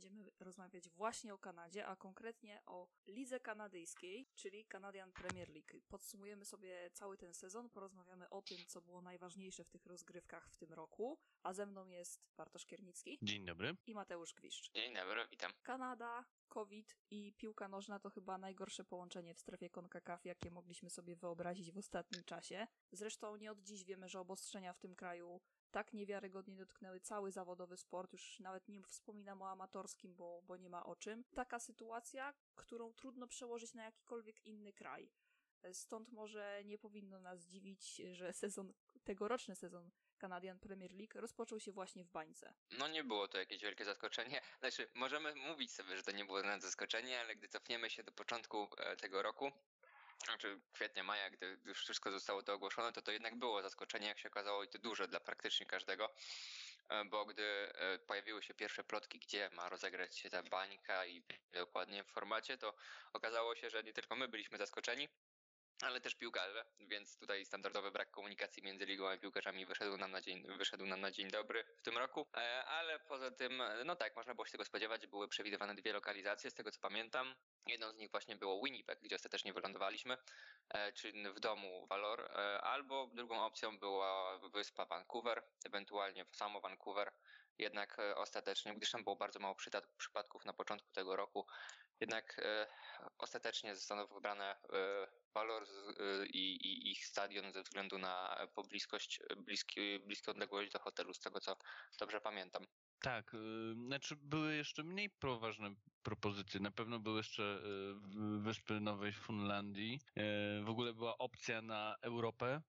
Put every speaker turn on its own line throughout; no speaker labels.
będziemy rozmawiać właśnie o Kanadzie, a konkretnie o Lidze Kanadyjskiej, czyli Canadian Premier League. Podsumujemy sobie cały ten sezon, porozmawiamy o tym, co było najważniejsze w tych rozgrywkach w tym roku, a ze mną jest Bartosz Kiernicki.
Dzień dobry.
I Mateusz Gwiszcz.
Dzień dobry, witam.
Kanada, COVID i piłka nożna to chyba najgorsze połączenie w strefie CONCACAF, jakie mogliśmy sobie wyobrazić w ostatnim czasie. Zresztą nie od dziś wiemy, że obostrzenia w tym kraju tak niewiarygodnie dotknęły cały zawodowy sport, już nawet nie wspominam o amatorskim, bo, bo nie ma o czym. Taka sytuacja, którą trudno przełożyć na jakikolwiek inny kraj. Stąd może nie powinno nas dziwić, że sezon, tegoroczny sezon Canadian Premier League rozpoczął się właśnie w bańce.
No nie było to jakieś wielkie zaskoczenie. Znaczy, możemy mówić sobie, że to nie było żadne zaskoczenie, ale gdy cofniemy się do początku e, tego roku, znaczy kwietnia, maja, gdy już wszystko zostało to ogłoszone, to to jednak było zaskoczenie, jak się okazało, i to duże dla praktycznie każdego, e, bo gdy e, pojawiły się pierwsze plotki, gdzie ma rozegrać się ta bańka i dokładnie w formacie, to okazało się, że nie tylko my byliśmy zaskoczeni, ale też piłkarze, więc tutaj standardowy brak komunikacji między ligą a piłkarzami wyszedł nam na dzień, wyszedł nam na dzień dobry w tym roku, e, ale poza tym, no tak, można było się tego spodziewać, były przewidywane dwie lokalizacje, z tego co pamiętam. Jedną z nich właśnie było Winnipeg, gdzie ostatecznie wylądowaliśmy, e, czyli w domu Valor, e, albo drugą opcją była wyspa Vancouver, ewentualnie samo Vancouver, jednak ostatecznie, gdyż tam było bardzo mało przypadków na początku tego roku, jednak ostatecznie zostaną wybrane Valor y, i, i, ich stadion ze względu na pobliskość, bliski, bliską odległość do hotelu, z tego co dobrze pamiętam.
Tak, znaczy były jeszcze mniej poważne propozycje. Na pewno były jeszcze Wyspy Nowej Funlandii. W ogóle była opcja na Europę,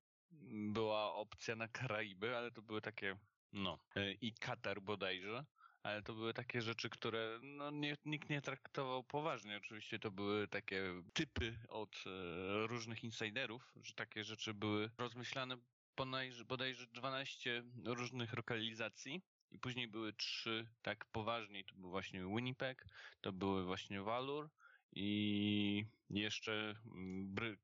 była opcja na Karaiby, ale to były takie, no, i Katar bodajże ale to były takie rzeczy, które no, nie, nikt nie traktował poważnie. Oczywiście to były takie typy od e, różnych insiderów, że takie rzeczy były rozmyślane bodajże, bodajże 12 różnych lokalizacji. I później były trzy tak poważniej. To był właśnie Winnipeg, to były właśnie Valur i jeszcze Bry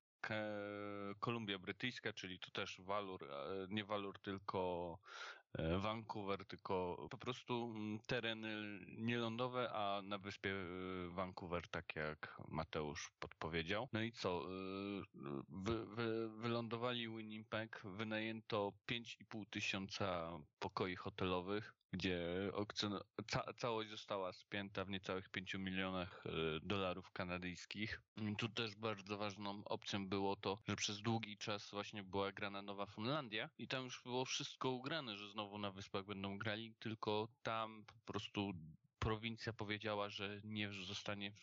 Kolumbia Brytyjska, czyli tu też Valur, nie Valur, tylko e, Vancouver, tylko po prostu mm, tereny nielądowe, a na wyspie e, Vancouver, tak jak Mateusz podpowiedział. No i co? E, wy, wy, wylądowali Winnipeg, wynajęto 5,5 tysiąca pokoi hotelowych, gdzie ca całość została spięta w niecałych 5 milionach e, dolarów kanadyjskich. Tu też bardzo ważną opcją było to, że przez długi czas właśnie była grana Nowa Funlandia i tam już było wszystko ugrane, że znowu na wyspach będą grali, tylko tam po prostu prowincja powiedziała, że nie zostanie,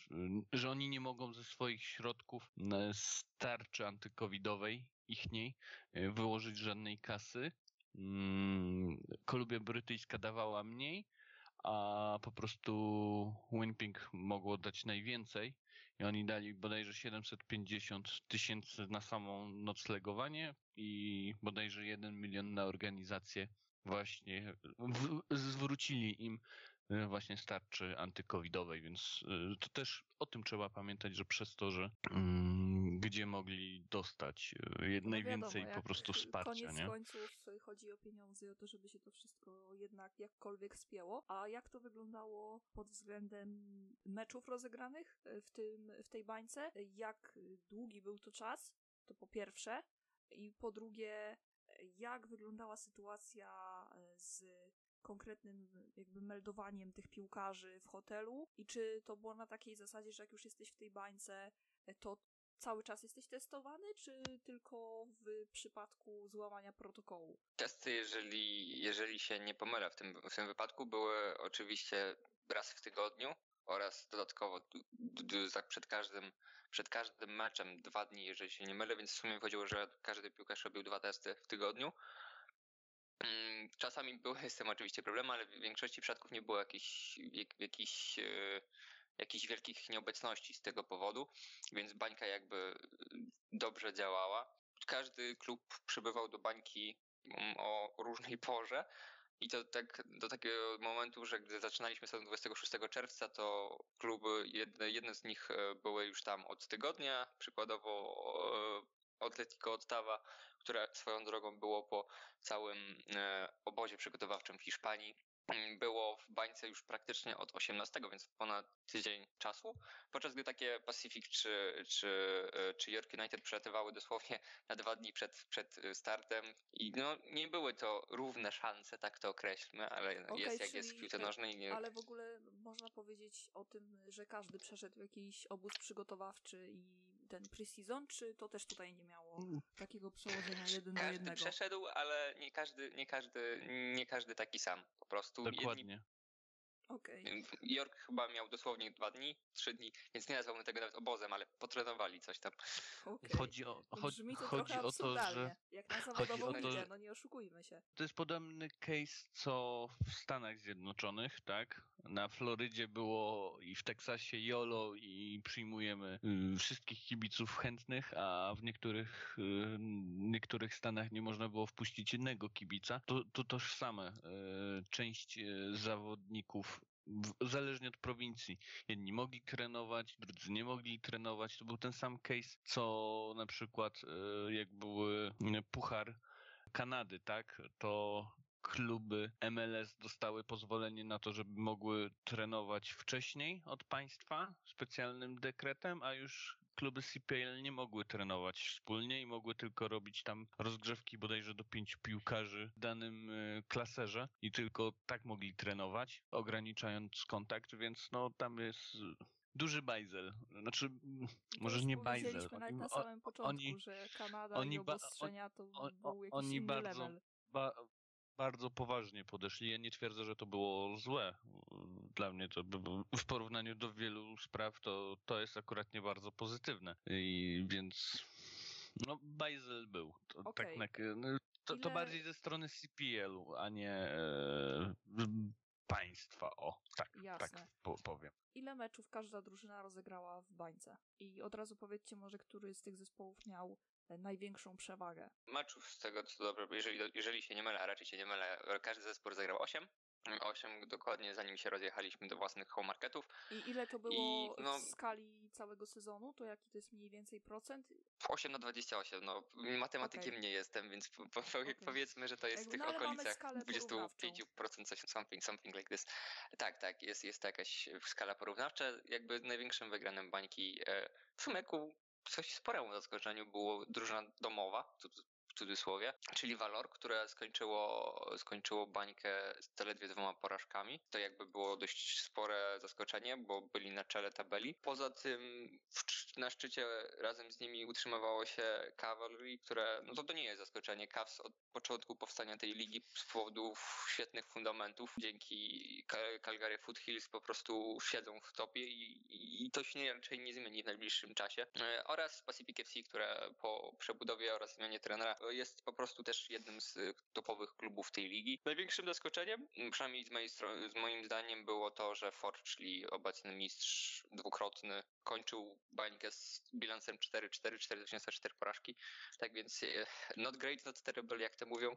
że oni nie mogą ze swoich środków starczy antykowidowej ichniej e, wyłożyć żadnej kasy Kolumbia Brytyjska dawała mniej, a po prostu Winnipeg mogło dać najwięcej i oni dali bodajże 750 tysięcy na samo noclegowanie i bodajże 1 milion na organizację. Właśnie w, zwrócili im e, właśnie starczy antykowidowej, więc e, to też o tym trzeba pamiętać, że przez to, że mm, gdzie mogli dostać e, no najwięcej wiadomo, po prostu wsparcia.
Koniec
nie?
końców chodzi o pieniądze o to, żeby się to wszystko jednak jakkolwiek spięło. A jak to wyglądało pod względem meczów rozegranych w, tym, w tej bańce? Jak długi był to czas? To po pierwsze. I po drugie, jak wyglądała sytuacja z konkretnym jakby meldowaniem tych piłkarzy w hotelu i czy to było na takiej zasadzie, że jak już jesteś w tej bańce, e, to cały czas jesteś testowany, czy tylko w przypadku złamania protokołu?
Testy, jeżeli, jeżeli się nie pomylę w tym, w tym wypadku, były oczywiście raz w tygodniu oraz dodatkowo przed każdym, przed każdym meczem dwa dni, jeżeli się nie mylę, więc w sumie chodziło, że każdy piłkarz robił dwa testy w tygodniu. Mm, czasami były z tym oczywiście problemy, ale w większości przypadków nie było jakichś, jakichś, e, jakichś wielkich nieobecności z tego powodu, więc bańka jakby dobrze działała. Każdy klub przybywał do bańki mm, o różnej porze, i to tak do takiego momentu, że gdy zaczynaliśmy sezon 26 czerwca, to kluby, jedne, jedne z nich e, były już tam od tygodnia, przykładowo e, Atletico Ottawa, które swoją drogą było po całym e, obozie przygotowawczym w Hiszpanii, mm, było w bańce już praktycznie od 18, więc ponad tydzień czasu, podczas gdy takie Pacific czy, czy, e, czy York United przelatywały dosłownie na dwa dni przed, przed startem i no, nie były to równe szanse, tak to określmy, ale
Okej,
jest jak jest w piłce nożnej. Nie...
Ale w ogóle można powiedzieć o tym, że każdy przeszedł jakiś obóz przygotowawczy i ten pre-season, czy to też tutaj nie miało takiego przełożenia jeden do
Każdy
jednego?
przeszedł, ale nie każdy, nie każdy, nie każdy taki sam. Po prostu jedni
Dokładnie.
Okej.
York chyba miał dosłownie dwa dni, trzy dni, więc nie nazwałbym tego nawet obozem, ale potrenowali coś tam.
okej.
Chodzi o,
To
chodzi,
Brzmi to
chodzi
trochę
o to, że
jak na
chodzi
zawodową
o to,
ligę, no nie oszukujmy się.
to jest podobny case co w Stanach Zjednoczonych, tak? Na Florydzie było i w Teksasie YOLO i przyjmujemy y, wszystkich kibiców chętnych, a w niektórych, y, niektórych stanach nie można było wpuścić jednego kibica. To, to tożsame. Y, część zawodników zależnie od prowincji. Jedni mogli trenować, drudzy nie mogli trenować. To był ten sam case, co na przykład jak były y, Puchar Kanady, tak? To kluby MLS dostały pozwolenie na to, żeby mogły trenować wcześniej od państwa specjalnym dekretem, a już kluby CPL nie mogły trenować wspólnie i mogły tylko robić tam rozgrzewki bodajże do pięciu piłkarzy w danym y, klaserze i tylko tak mogli trenować, ograniczając kontakt, więc no tam jest y, duży bajzel. Znaczy,
To
może nie bajzel. Oni-
na samym początku,
oni-
że Kanada
oni
i obostrzenia to
on-
był jakiś
oni bardzo- ba bardzo poważnie podeszli. Ja nie twierdzę, że to było złe. Dla mnie to w porównaniu do wielu spraw to, to jest akurat nie bardzo pozytywne. I więc no Bajzel był. To, tak
Okej.
na, no, to, to
Ile-
bardziej ze strony CPL-u, a nie e, państwa. O, tak, tak
Jasne.
po, powiem.
Ile meczów każda drużyna rozegrała w bańce? I od razu powiedzcie może, który z tych zespołów miał największą przewagę.
Meczów z tego co dobrze, jeżeli, jeżeli się nie mylę, a raczej się nie mylę, każdy zespół zagrał 8. 8 dokładnie zanim się rozjechaliśmy do własnych home marketów.
I ile to było
no-
w skali całego sezonu? To jaki to jest mniej więcej procent?
8 na 28, no matematykiem
Okej.
nie jestem, więc po, po,
Okej.
powiedzmy, że to jest
Jakby,
w tych
no mamy
okolicach
skalę
25%, coś, something, something like this. Tak, tak, jest, jest to jakaś skala porównawcza. Jakby największym wygranym bańki e, w sumie ku coś sporemu zaskoczeniu było drużyna domowa, cudzysłowie, czyli Valor, które skończyło, skończyło bańkę z zaledwie dwoma porażkami. To jakby było dość spore zaskoczenie, bo byli na czele tabeli. Poza tym na szczycie razem z nimi utrzymywało się Cavalry, które, no to to nie jest zaskoczenie. Cavs od początku powstania tej ligi z powodu świetnych fundamentów, dzięki Cal- Calgary Foothills po prostu siedzą w topie i, i to się raczej nie zmieni w najbliższym czasie. E, Oraz Pacific FC, które po przebudowie oraz zmianie trenera jest po prostu też jednym z e, topowych klubów tej ligi. Największym zaskoczeniem, m, przynajmniej z, mojej z moim zdaniem, było to, że Forge, czyli obecny mistrz dwukrotny, kończył bańkę z bilansem 4-4, 4 porażki. Tak więc e, not great, not terrible, jak to mówią.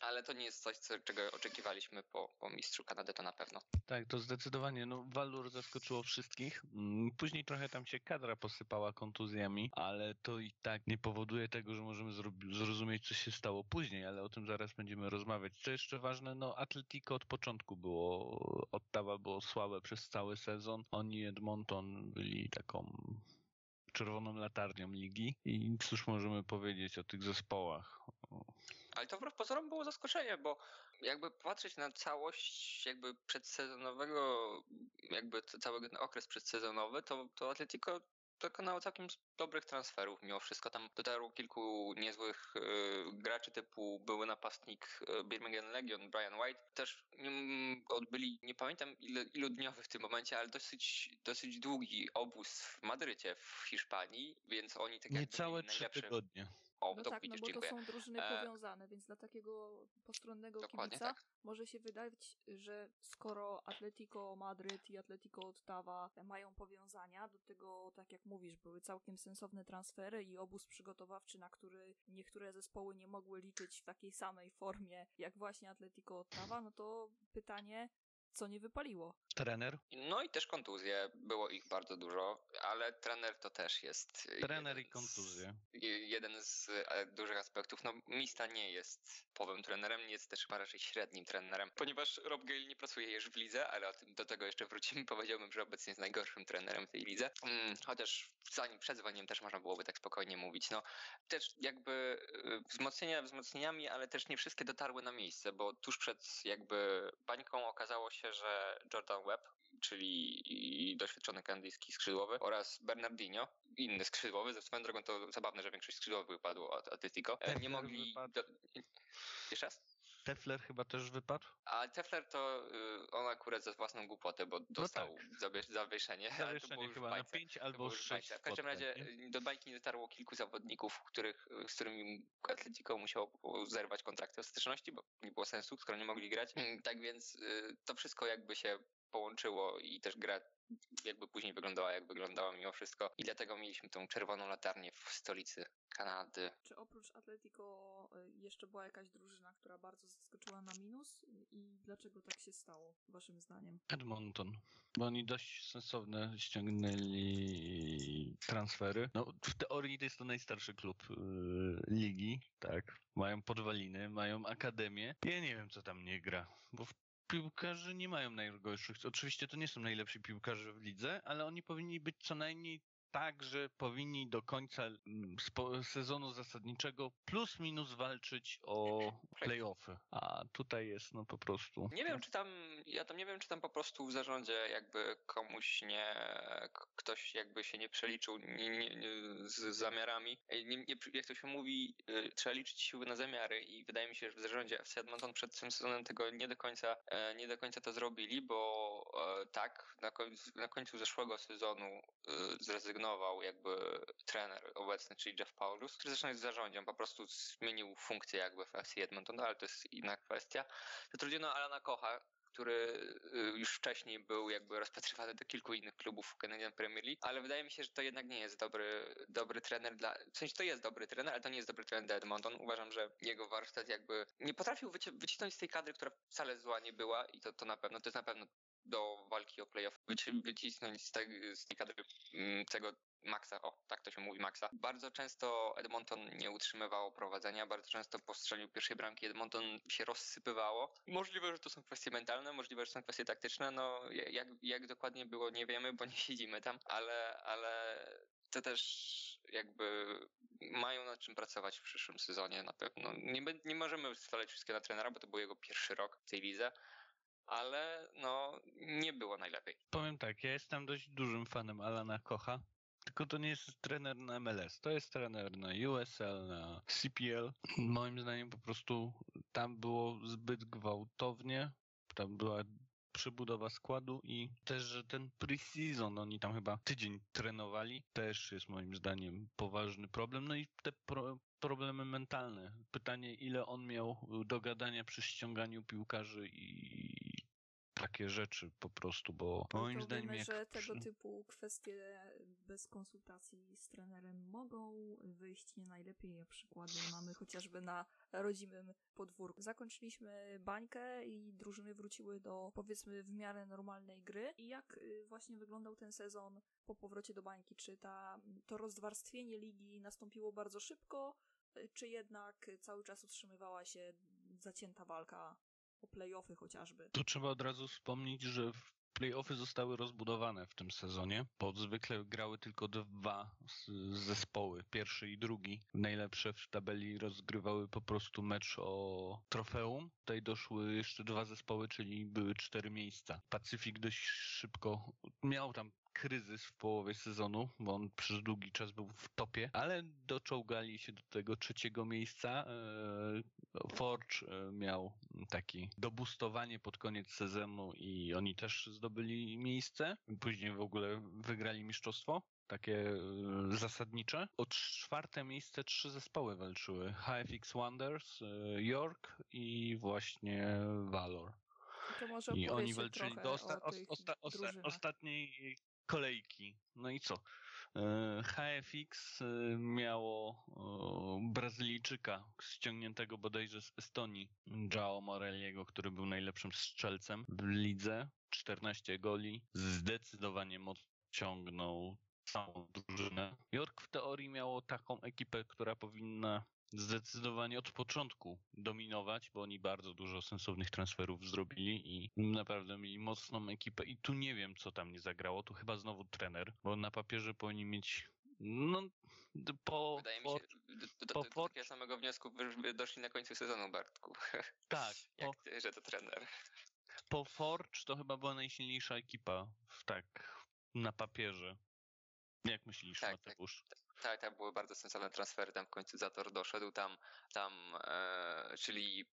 Ale to nie jest coś, co, czego oczekiwaliśmy po, po mistrzu Kanady, to na pewno.
Tak, to zdecydowanie. No, Valur zaskoczyło wszystkich. Mm, Później trochę tam się kadra posypała kontuzjami, ale to i tak nie powoduje tego, że możemy zrozumieć, co się stało później, ale o tym zaraz będziemy rozmawiać. Co jeszcze ważne, no Atletico od początku było, Ottawa było słabe przez cały sezon. Oni Edmonton byli taką czerwoną latarnią ligi i cóż możemy powiedzieć o tych zespołach.
Ale to wbrew pozorom było zaskoczenie, bo jakby patrzeć na całość jakby przedsezonowego, jakby cały ten okres przedsezonowy, to, to Atletico dokonało całkiem dobrych transferów mimo wszystko. Tam dotarło kilku niezłych y, graczy typu były napastnik y, Birmingham Legion, Brian White. Też mm, odbyli, nie pamiętam ile, ilu dniowy w tym momencie, ale dosyć, dosyć długi obóz w Madrycie w Hiszpanii, więc oni tak
Niecałe trzy
najlepsze...
tygodnie.
O,
No
to
tak, no bo to
dziękuję.
są drużyny
E,
powiązane, więc dla takiego postronnego
Dokładnie
kibica
tak.
może się wydać, że skoro Atletico Madryt i Atletico Ottawa mają powiązania, do tego, tak jak mówisz, były całkiem sensowne transfery i obóz przygotowawczy, na który niektóre zespoły nie mogły liczyć w takiej samej formie jak właśnie Atletico Ottawa, no to pytanie, co nie wypaliło.
Trener?
No i też kontuzje, było ich bardzo dużo, ale trener to też jest.
Trener i
jeden z-
kontuzje.
Jeden z e, dużych aspektów. No, Mista nie jest powym trenerem, nie jest też chyba raczej średnim trenerem, ponieważ Rob Gale nie pracuje już w lidze, ale do tego jeszcze wrócimy. Powiedziałbym, że obecnie jest najgorszym trenerem w tej lidze. Mm, chociaż zanim przed też można byłoby tak spokojnie mówić. No, też jakby e, wzmocnienia wzmocnieniami, ale też nie wszystkie dotarły na miejsce, bo tuż przed jakby bańką okazało się, że Jordan Webb, czyli doświadczony kanadyjski skrzydłowy oraz Bernardinho, inny skrzydłowy, ze swoją drogą to zabawne, że większość skrzydłowych wypadło od Atletico, e, nie
Tefler
mogli... Do... Jeszcze raz?
Tefler chyba też wypadł?
A Tefler to y, on akurat za własną głupotę, bo dostał zawieszenie. ale to było
Zawieszenie
w
chyba na
bajce.
5
To
albo
było już w
6
bajce. W każdym razie y, do bajki nie dotarło kilku zawodników, których, y, z którymi Atletico musiało zerwać kontrakty ostateczności, bo nie było sensu, skoro nie mogli grać. Mm, Tak więc to wszystko jakby się połączyło i też gra jakby później wyglądała jak wyglądała mimo wszystko i dlatego mieliśmy tą czerwoną latarnię w stolicy Kanady.
Czy oprócz Atletico y, jeszcze była jakaś drużyna, która bardzo zaskoczyła na minus? I dlaczego tak się stało, waszym zdaniem?
Edmonton, bo oni dość sensowne ściągnęli transfery. No, w teorii to jest to najstarszy klub yy, ligi, tak. Mają podwaliny, mają akademię. Ja nie wiem, co tam nie gra, bo w piłkarzy nie mają najgorszych. Oczywiście to nie są najlepsi piłkarze w lidze, ale oni powinni być co najmniej tak, że powinni do końca mm, sezonu zasadniczego plus minus walczyć o playoffy. A tutaj jest no po prostu.
Nie wiem, czy tam, ja tam nie wiem, czy tam po prostu w zarządzie jakby komuś nie, ktoś jakby się nie przeliczył nie, nie, z zamiarami. Nie, jak to się mówi, y, trzeba liczyć siły na zamiary i wydaje mi się, że w zarządzie FC Edmonton przed tym sezonem tego nie do końca, e, nie do końca to zrobili, bo e, tak, na końcu, na końcu zeszłego sezonu y, zrezygnował jakby trener obecny, czyli Jeff Paulus, który zresztą jest w zarządzie, on po prostu zmienił funkcję jakby w FC Edmonton, ale to jest inna kwestia. Zatrudniono Alana Kocha, który y, już wcześniej był jakby rozpatrywany do kilku innych klubów w Canadian Premier League, ale wydaje mi się, że to jednak nie jest dobry, dobry trener dla, w sensie to jest dobry trener, ale to nie jest dobry trener dla Edmonton. Uważam, że jego warsztat jakby nie potrafił wyci- wycisnąć z tej kadry, która wcale zła nie była i to, to na pewno, to jest na pewno do walki o playoff, wyci- wycisnąć z tej, z tej kadry mm, tego Maxa, o, tak to się mówi, Maxa. Bardzo często Edmonton nie utrzymywało prowadzenia, bardzo często po strzeliu pierwszej bramki Edmonton się rozsypywało. Możliwe, że to są kwestie mentalne, możliwe, że są kwestie taktyczne, no jak, jak dokładnie było nie wiemy, bo nie siedzimy tam, ale, ale to też jakby mają nad czym pracować w przyszłym sezonie na pewno. Nie, nie możemy zwalać wszystkiego na trenera, bo to był jego pierwszy rok w tej lidze, ale no nie było najlepiej.
Powiem tak, ja jestem dość dużym fanem Alana Kocha. Tylko to nie jest trener na MLS, to jest trener na USL, na CPL. Moim zdaniem po prostu tam było zbyt gwałtownie, tam była przebudowa składu i też, że ten pre-season, oni tam chyba tydzień trenowali, też jest moim zdaniem poważny problem. No i te pro, problemy mentalne. Pytanie, ile on miał do gadania przy ściąganiu piłkarzy i takie rzeczy po prostu, bo
No
moim
to
zdaniem
wiemy,
jak
że tego typu kwestie bez konsultacji z trenerem mogą wyjść nie najlepiej, a przykłady mamy chociażby na rodzimym podwórku. Zakończyliśmy bańkę i drużyny wróciły do powiedzmy w miarę normalnej gry. I jak y, właśnie wyglądał ten sezon po powrocie do bańki? Czy ta, to rozwarstwienie ligi nastąpiło bardzo szybko, y, czy jednak cały czas utrzymywała się zacięta walka o playoffy chociażby?
Tu trzeba od razu wspomnieć, że playoffy zostały rozbudowane w tym sezonie, bo zwykle grały tylko dwa zespoły, pierwszy i drugi. Najlepsze w tabeli rozgrywały po prostu mecz o trofeum. Tutaj doszły jeszcze dwa zespoły, czyli były cztery miejsca. Pacyfik dość szybko miał tam kryzys w połowie sezonu, bo on przez długi czas był w topie, ale doczołgali się do tego trzeciego miejsca. Eee, Forge e, miał taki dobustowanie pod koniec sezonu i oni też zdobyli miejsce. Później w ogóle wygrali mistrzostwo. Takie e, zasadnicze. O czwarte miejsce trzy zespoły walczyły. HFX Wonders, e, York i właśnie Valor.
To może
I oni walczyli do osta- osta- osta- ostatniej kolejki. No i co? E, HFX e, miało Brazylijczyka ściągniętego bodajże z Estonii, Joao Morelliego, który był najlepszym strzelcem w lidze. 14 goli. Zdecydowanie ciągnął całą drużynę. York w teorii miało taką ekipę, która powinna zdecydowanie od początku dominować, bo oni bardzo dużo sensownych transferów zrobili i naprawdę mieli mocną ekipę i tu nie wiem, co tam nie zagrało. Tu chyba znowu trener, bo na papierze powinni mieć no, po...
Wydaje mi się, do, do, do, do takiego samego wniosku doszli na końcu sezonu, Bartku.
Tak.
Jak po, ty, że to trener.
Po Forge to chyba była najsilniejsza ekipa, tak, na papierze. Jak myślisz, tak. Mateusz?
Tak, tak, tak, były bardzo sensowne transfery, tam w końcu Zator doszedł tam, tam e, czyli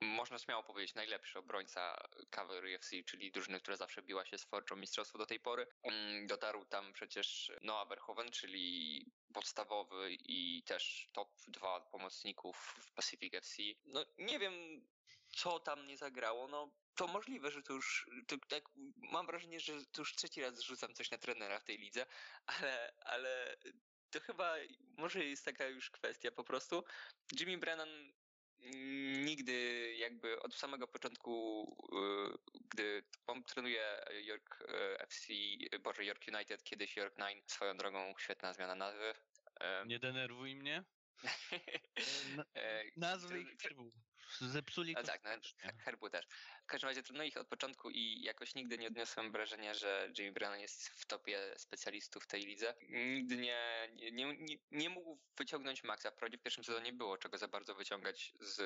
można śmiało powiedzieć najlepszy obrońca Cavalry FC, czyli drużyny, która zawsze biła się z Forge'ą mistrzostwo do tej pory. Mm, dotarł tam przecież Noah Verhoeven, czyli podstawowy i też top 2 pomocników w Pacific FC. No nie wiem, co tam nie zagrało, no to możliwe, że to już, to, tak, mam wrażenie, że to już trzeci raz zrzucam coś na trenera w tej lidze, ale, ale to chyba może jest taka już kwestia po prostu. Jimmy Brennan nigdy jakby od samego początku, y, gdy on trenuje York y, FC, Boże York United, kiedyś York Nine, swoją drogą świetna zmiana nazwy.
Nie denerwuj mnie. Nazwy ich Zepsuli to.
Tak, no, herbu też. W każdym razie trudno ich od początku i jakoś nigdy nie odniosłem wrażenia, że Jimmy Brennan jest w topie specjalistów tej lidze. Nigdy nie, nie, nie, nie mógł wyciągnąć maksa. Wprawdzie w pierwszym sezonie było czego za bardzo wyciągać z,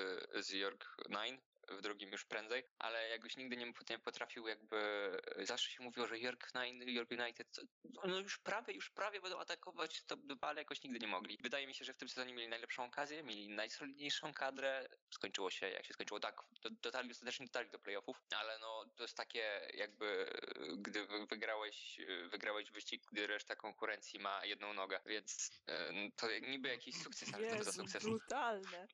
z York Nine, w drugim już prędzej, ale jakoś nigdy nie, nie potrafił jakby, zawsze się mówiło, że York Nine, York United, no już prawie, już prawie będą atakować, to, ale jakoś nigdy nie mogli. Wydaje mi się, że w tym sezonie mieli najlepszą okazję, mieli najsolidniejszą kadrę, skończyło się jak się skończyło, tak, dotarli, ostatecznie dotarli do playoffów, ale no to jest takie jakby, gdy wygrałeś, wygrałeś wyścig, gdy reszta konkurencji ma jedną nogę, więc e, to niby jakiś sukces, ale Jezu, to za sukces.
brutalne.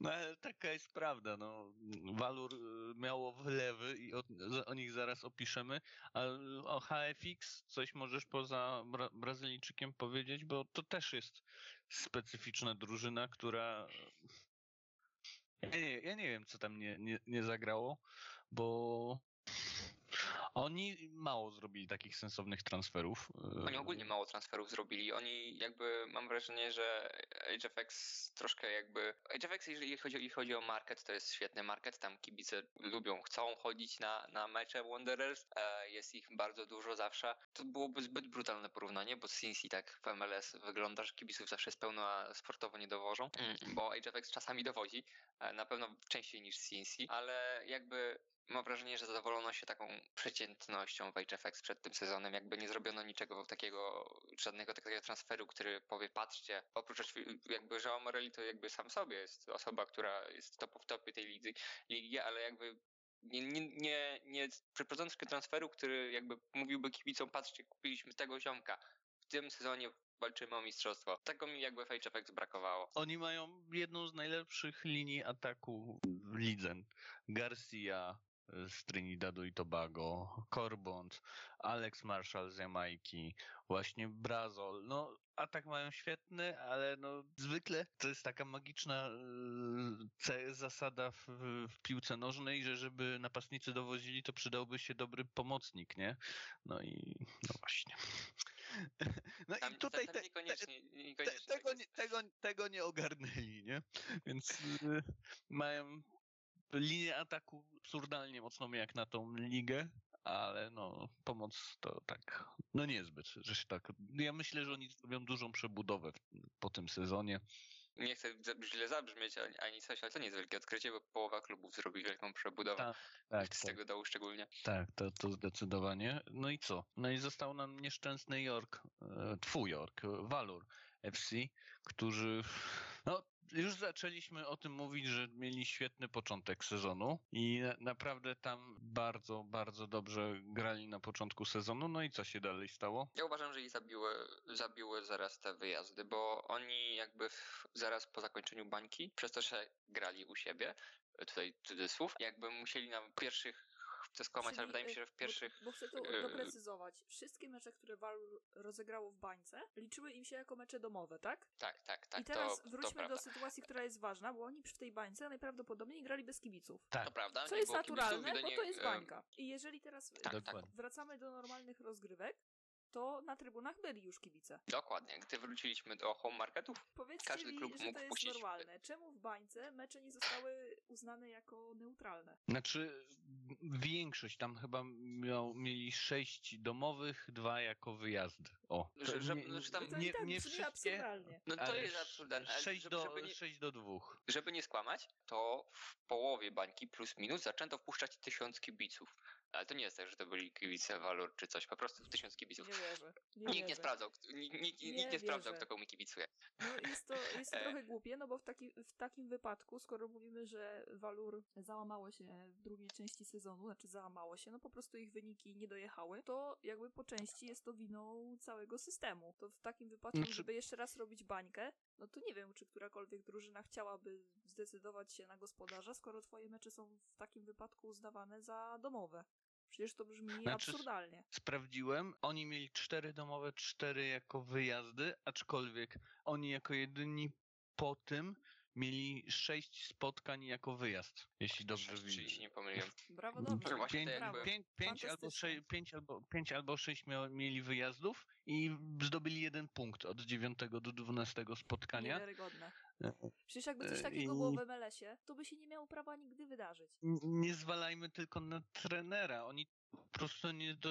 No ale taka jest prawda, no. Walur y, miało wlewy i o, o nich zaraz opiszemy, ale o HFX coś możesz poza Bra Brazylijczykiem powiedzieć, bo to też jest specyficzna drużyna, która ja nie, ja nie wiem, co tam nie, nie, nie zagrało, bo oni mało zrobili takich sensownych transferów.
Oni ogólnie mało transferów zrobili. Oni jakby, mam wrażenie, że HFX troszkę jakby... HFX, jeżeli chodzi, jeżeli chodzi o market, to jest świetny market. Tam kibice lubią, chcą chodzić na, na mecze Wanderers. E, jest ich bardzo dużo zawsze. To byłoby zbyt brutalne porównanie, bo Cincy tak w MLS wygląda, że kibiców zawsze jest pełno, a sportowo nie dowożą, mm, bo HFX czasami dowodzi, e, na pewno częściej niż Cincy, ale jakby mam wrażenie, że zadowolono się taką przeciętnością w HFX przed tym sezonem. Jakby nie zrobiono niczego takiego, żadnego takiego transferu, który powie, patrzcie, oprócz jakby Joao Morelli to jakby sam sobie jest osoba, która jest top w topie tej ligi, ligi ale jakby nie, nie, nie, nie przeprowadzono transferu, który jakby mówiłby kibicom, patrzcie, kupiliśmy tego ziomka. W tym sezonie walczymy o mistrzostwo. Tego mi jakby HFX brakowało.
Oni mają jedną z najlepszych linii ataku w lidze. Garcia, z Trinidadu i Tobago, Corbont, Alex Marshall z Jamajki, właśnie Brazol. No, atak mają świetny, ale no zwykle to jest taka magiczna e, zasada w, w, piłce nożnej, że żeby napastnicy dowozili, to przydałby się dobry pomocnik, nie? No i no właśnie.
No tam, i tutaj te, niekoniecznie, niekoniecznie
te, tego, tak nie, tego, tego nie ogarnęli, nie? Więc y, mają linię ataku absurdalnie mocną jak na tą ligę, ale no pomoc to tak, no niezbyt, że się tak. Ja myślę, że oni zrobią dużą przebudowę po tym sezonie.
Nie chcę źle zabrzmieć ani coś, ale to nie jest wielkie odkrycie, bo połowa klubów zrobi wielką przebudowę. Tak, tak, z tak. tego dołu szczególnie.
Tak, to, to zdecydowanie. No i co? No i został nam nieszczęsny York, e, twój York, Valor FC, którzy no, już zaczęliśmy o tym mówić, że mieli świetny początek sezonu i naprawdę tam bardzo, bardzo dobrze grali na początku sezonu. No i co się dalej stało?
Ja uważam, że ich zabiły, zabiły zaraz te wyjazdy, bo oni jakby w, zaraz po zakończeniu bańki, przez to, że grali u siebie, tutaj cudzysłów, jakby musieli na pierwszych chcę skłamać, ale
Czyli,
wydaje mi się,
e,
że w pierwszych...
Bo, bo chcę to
e,
doprecyzować. Wszystkie mecze, które Valve rozegrało w bańce, liczyły im się jako mecze domowe, tak?
Tak, tak, tak,
I teraz
to, to
wróćmy
prawda.
do sytuacji, która jest ważna, bo oni przy tej bańce najprawdopodobniej grali bez kibiców.
Tak,
To prawda,
Co jest
kibiców
naturalne, bo to jest
e,
bańka. I jeżeli teraz
Tak,
dokładnie.
wracamy do normalnych rozgrywek, to na trybunach byli już kibice.
Dokładnie, gdy wróciliśmy do home marketów,
Powiedzcie
Każdy
mi,
klub
że
mógł
to jest normalne. Czemu w bańce mecze nie zostały uznane jako neutralne?
Znaczy, większość tam chyba miał, mieli sześć domowych, dwa jako wyjazd. O,
Że- że- znaczy tam-
To
nie,
tak
nie wszystkie,
absurdalnie.
no to jest absurdalne. ale
6
żeby,
do,
żeby, nie,
6 do 2.
żeby nie skłamać, to w połowie bańki plus minus zaczęto wpuszczać tysiąc kibiców. Ale to nie jest tak, że to byli kibice Valor czy coś, po prostu tysiąc kibiców.
Nie wierzę. Nie
Nikt nie
wierzę.
sprawdzał, kto- nikt, nikt,
Nie
nikt nie sprawdzał, kto komu kibicuje.
No jest to, jest to
E.
trochę głupie, no bo w, taki, w takim wypadku, skoro mówimy, że Valur załamało się w drugiej części sezonu, znaczy załamało się, no po prostu ich wyniki nie dojechały, to jakby po części jest to winą całego systemu. To w takim wypadku,
Znaczy-
żeby jeszcze raz robić bańkę, no to nie wiem, czy którakolwiek drużyna chciałaby zdecydować się na gospodarza, skoro twoje mecze są w takim wypadku uznawane za domowe. Przecież to brzmi
Znaczy,
absurdalnie.
Sprawdziłem, oni mieli cztery domowe, cztery jako wyjazdy, aczkolwiek oni jako jedyni po tym mieli sześć spotkań jako wyjazd, jeśli dobrze
Sześć,
widzę.
nie pomyliłem.
Brawo, dobrze.
Właśnie
Pięć,
to jakby-
pięć, pięć, albo pięć, albo, pięć albo sześć mia, mieli wyjazdów i zdobyli jeden punkt od dziewiątego do dwunastego spotkania.
Niewiarygodne.
E,
Przecież jakby coś
E,
takiego
i-
było w MLS-ie, to by się nie miało prawa nigdy wydarzyć.
Nie zwalajmy tylko na trenera. Oni po prostu nie, do,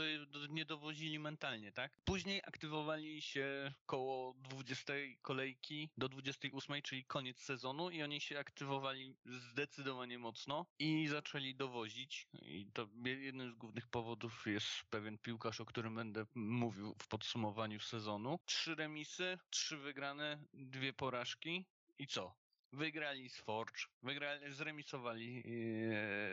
nie dowozili mentalnie, tak? Później aktywowali się koło 20 kolejki do 28, czyli koniec sezonu i oni się aktywowali zdecydowanie mocno i zaczęli dowozić. I to je- jednym z głównych powodów jest pewien piłkarz, o którym będę mówił w podsumowaniu sezonu. Trzy remisy, trzy wygrane, dwie porażki i co? Wygrali z Forge, wygrali, zremisowali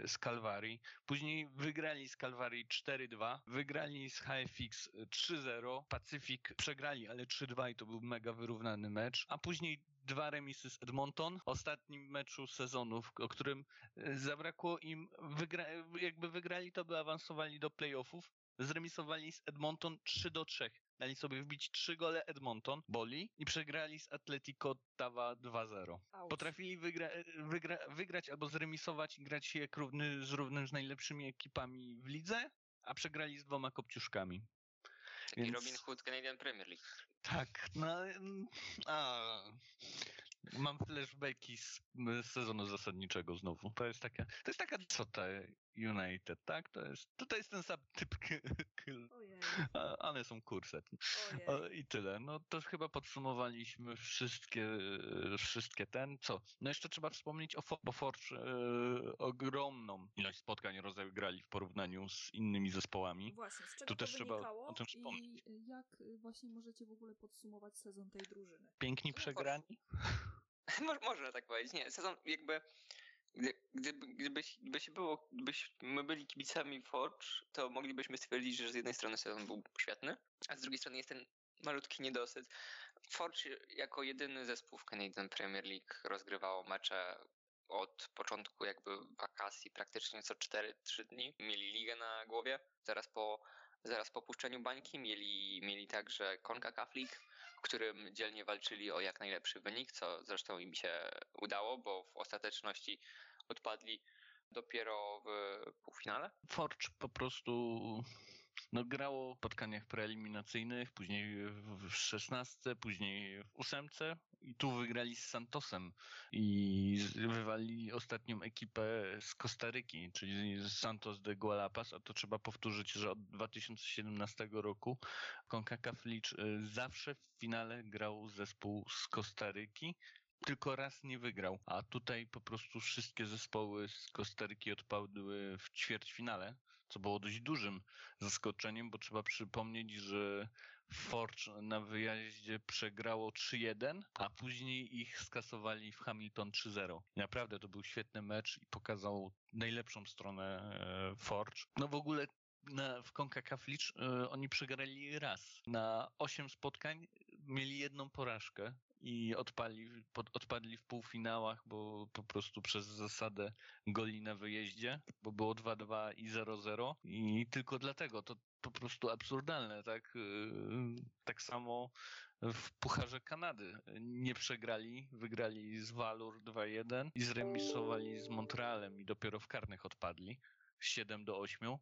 e, z Calvary, później wygrali z Calvary 4-2, wygrali z HFX 3-0, Pacyfik przegrali, ale 3-2 i to był mega wyrównany mecz, a później dwa remisy z Edmonton, ostatnim meczu sezonu, o którym e, zabrakło im, wygra, jakby wygrali to by awansowali do playoffów, zremisowali z Edmonton 3 do 3. Dali sobie wbić 3 gole Edmonton, boli i przegrali z Atletico Tawa 2-0.
Auć.
Potrafili wygra, wygra, wygrać albo zremisować i grać jak równy z równym z najlepszymi ekipami w lidze, a przegrali z dwoma kopciuszkami.
Taki
Więc-
Robin Hood Canadian Premier League.
Tak, no a, mam flashbacki z, sezonu zasadniczego znowu. To jest taka, to jest taka cota United, tak? To jest, to jest ten sam typ, k- k-
Ojej,
a one są kurset.
ojej.
I tyle. No to chyba podsumowaliśmy wszystkie, wszystkie ten. Co? No jeszcze trzeba wspomnieć o Fo- bo Forge e, ogromną ilość spotkań rozegrali w porównaniu z innymi zespołami.
Właśnie, z czego
Tu
to
też trzeba o- tym wspomnieć.
i jak y, właśnie możecie w ogóle podsumować sezon tej drużyny?
Piękni przegrani.
Mo- Można tak powiedzieć. Nie, sezon jakby. Gdy, gdyby, gdybyś, gdybyś było, gdybyśmy byli kibicami Forge, to moglibyśmy stwierdzić, że z jednej strony sezon był świetny, a z drugiej strony jest ten malutki niedosyt. Forge jako jedyny zespół w Canadian Premier League rozgrywało mecze od początku jakby wakacji praktycznie co 4-3 dni. Mieli ligę na głowie. Zaraz po, zaraz po puszczeniu bańki mieli, mieli także CONCACAF League, w którym dzielnie walczyli o jak najlepszy wynik, co zresztą im się udało, bo w ostateczności odpadli dopiero w półfinale.
Forge po prostu no, grało w spotkaniach preeliminacyjnych, później w szesnastce, później w ósemce i tu wygrali z Santosem i wywalili ostatnią ekipę z Kostaryki, czyli Santos de Gualapas, a to trzeba powtórzyć, że od 2017 roku CONCACAF League y, zawsze w finale grał zespół z Kostaryki, tylko raz nie wygrał, a tutaj po prostu wszystkie zespoły z Kostaryki odpadły w ćwierćfinale, co było dość dużym zaskoczeniem, bo trzeba przypomnieć, że Forge na wyjaździe przegrało 3-1, a później ich skasowali w Hamilton 3-0. I Naprawdę to był świetny mecz i pokazał najlepszą stronę e, Forge. No w ogóle na, w CONCACAF League e, oni przegrali raz. Na 8 spotkań mieli jedną porażkę i odpali, pod, odpadli w półfinałach, bo po prostu przez zasadę goli na wyjeździe, bo było 2-2 i 0-0 i tylko dlatego to po prostu absurdalne, tak? Yy, tak samo w Pucharze Kanady nie przegrali, wygrali z Valur 2-1 i zremisowali z Montrealem i dopiero w karnych odpadli 7 do 8.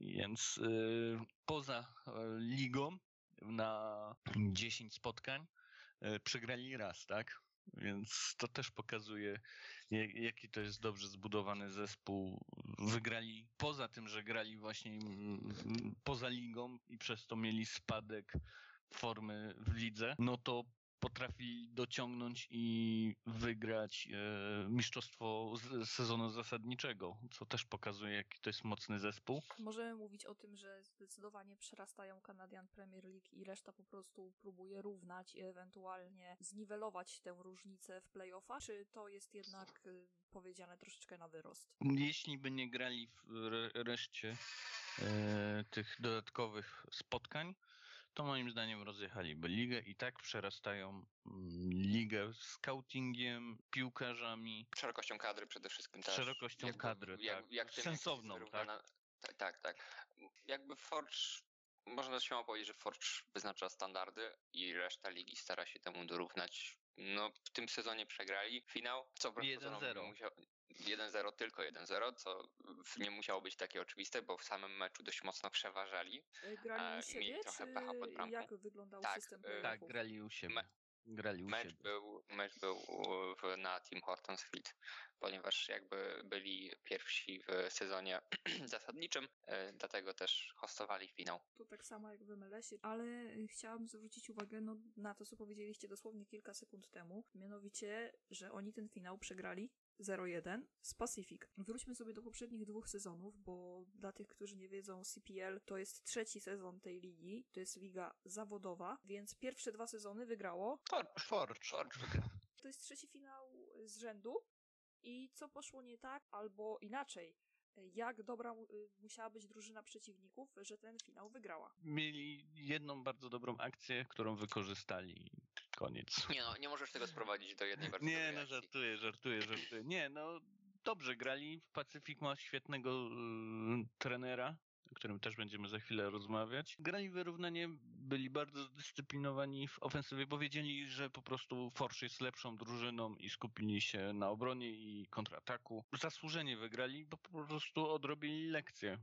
Więc yy, poza ligą na 10 spotkań E, przegrali raz, tak? Więc to też pokazuje, jaki to jest dobrze zbudowany zespół. Wygrali, poza tym, że grali właśnie poza ligą i przez to mieli spadek formy w lidze, no to potrafi dociągnąć i wygrać e, mistrzostwo z, sezonu zasadniczego, co też pokazuje, jaki to jest mocny zespół.
Możemy mówić o tym, że zdecydowanie przerastają Canadian Premier League i reszta po prostu próbuje równać i ewentualnie zniwelować tę różnicę w playoffach, czy to jest jednak y, powiedziane troszeczkę na wyrost?
Jeśli by nie grali w reszcie e, tych dodatkowych spotkań, to moim zdaniem rozjechaliby ligę i tak przerastają mm, ligę scoutingiem, piłkarzami.
Szerokością kadry przede wszystkim też.
Szerokością kadry, jak, tak. Jak Sensowną, tak?
tak? Tak, tak. Jakby Forge, można śmiało powiedzieć, że Forge wyznacza standardy i reszta ligi stara się temu dorównać. No, w tym sezonie przegrali finał, co
1-0. Musiał...
1-0, tylko 1-0, co nie musiało być takie oczywiste, bo w samym meczu dość mocno przeważali.
E, grali u siebie, trochę pecha pod bramką. jak wyglądał tak, system
e, Tak, grali u siebie. Me grali u
mecz
siebie.
Był, mecz był w, na Team Hortons Field, ponieważ jakby byli pierwsi w sezonie zasadniczym, e, dlatego też hostowali finał.
To tak samo jak w MLS-ie, ale chciałam zwrócić uwagę no, na to, co powiedzieliście dosłownie kilka sekund temu, mianowicie, że oni ten finał przegrali 01 z Pacific. Wróćmy sobie do poprzednich dwóch sezonów, bo dla tych, którzy nie wiedzą, CPL to jest trzeci sezon tej ligi, to jest liga zawodowa, więc pierwsze dwa sezony wygrało
Forge. Forge wygrał.
To jest trzeci finał z rzędu i co poszło nie tak, albo inaczej, jak dobra musiała być drużyna przeciwników, że ten finał wygrała.
Mieli jedną bardzo dobrą akcję, którą wykorzystali. Koniec.
Nie no, nie możesz tego sprowadzić do jednej bardzo
Nie, no żartuję, żartuję, żartuję. Nie, no dobrze grali. Pacyfik ma świetnego y, trenera, o którym też będziemy za chwilę rozmawiać. Grali wyrównanie, byli bardzo zdyscyplinowani w ofensywie, bo wiedzieli, że po prostu Forge jest lepszą drużyną i skupili się na obronie i kontrataku. Zasłużenie wygrali, bo po prostu odrobili lekcję.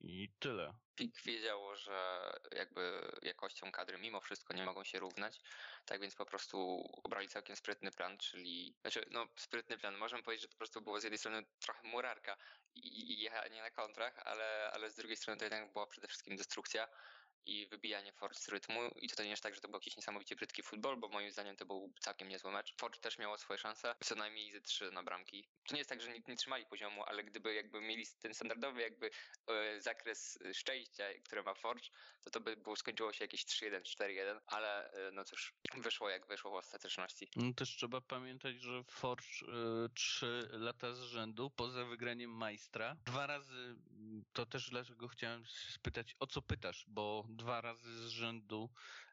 I tyle.
PIK wiedziało, że jakby jakością kadry mimo wszystko nie mogą się równać, tak więc po prostu obrali całkiem sprytny plan, czyli, znaczy, no sprytny plan, możemy powiedzieć, że po prostu było z jednej strony trochę murarka i jechanie na kontrach, ale, ale z drugiej strony to jednak była przede wszystkim destrukcja i wybijanie Forge z rytmu. I tutaj nie jest tak, że to był jakiś niesamowicie brzydki futbol, bo moim zdaniem to był całkiem niezły mecz. Forge też miało swoje szanse, co najmniej ze trzy na bramki. To nie jest tak, że nie, nie trzymali poziomu, ale gdyby jakby mieli ten standardowy jakby e, zakres szczęścia, które ma Forge, to to by było, skończyło się jakieś 3-1, 4-1, ale e, no cóż, wyszło jak wyszło w ostateczności.
No też trzeba pamiętać, że Forge e, trzy lata z rzędu, poza wygraniem majstra, dwa razy, to też dlaczego chciałem spytać, o co pytasz, bo dwa razy z rzędu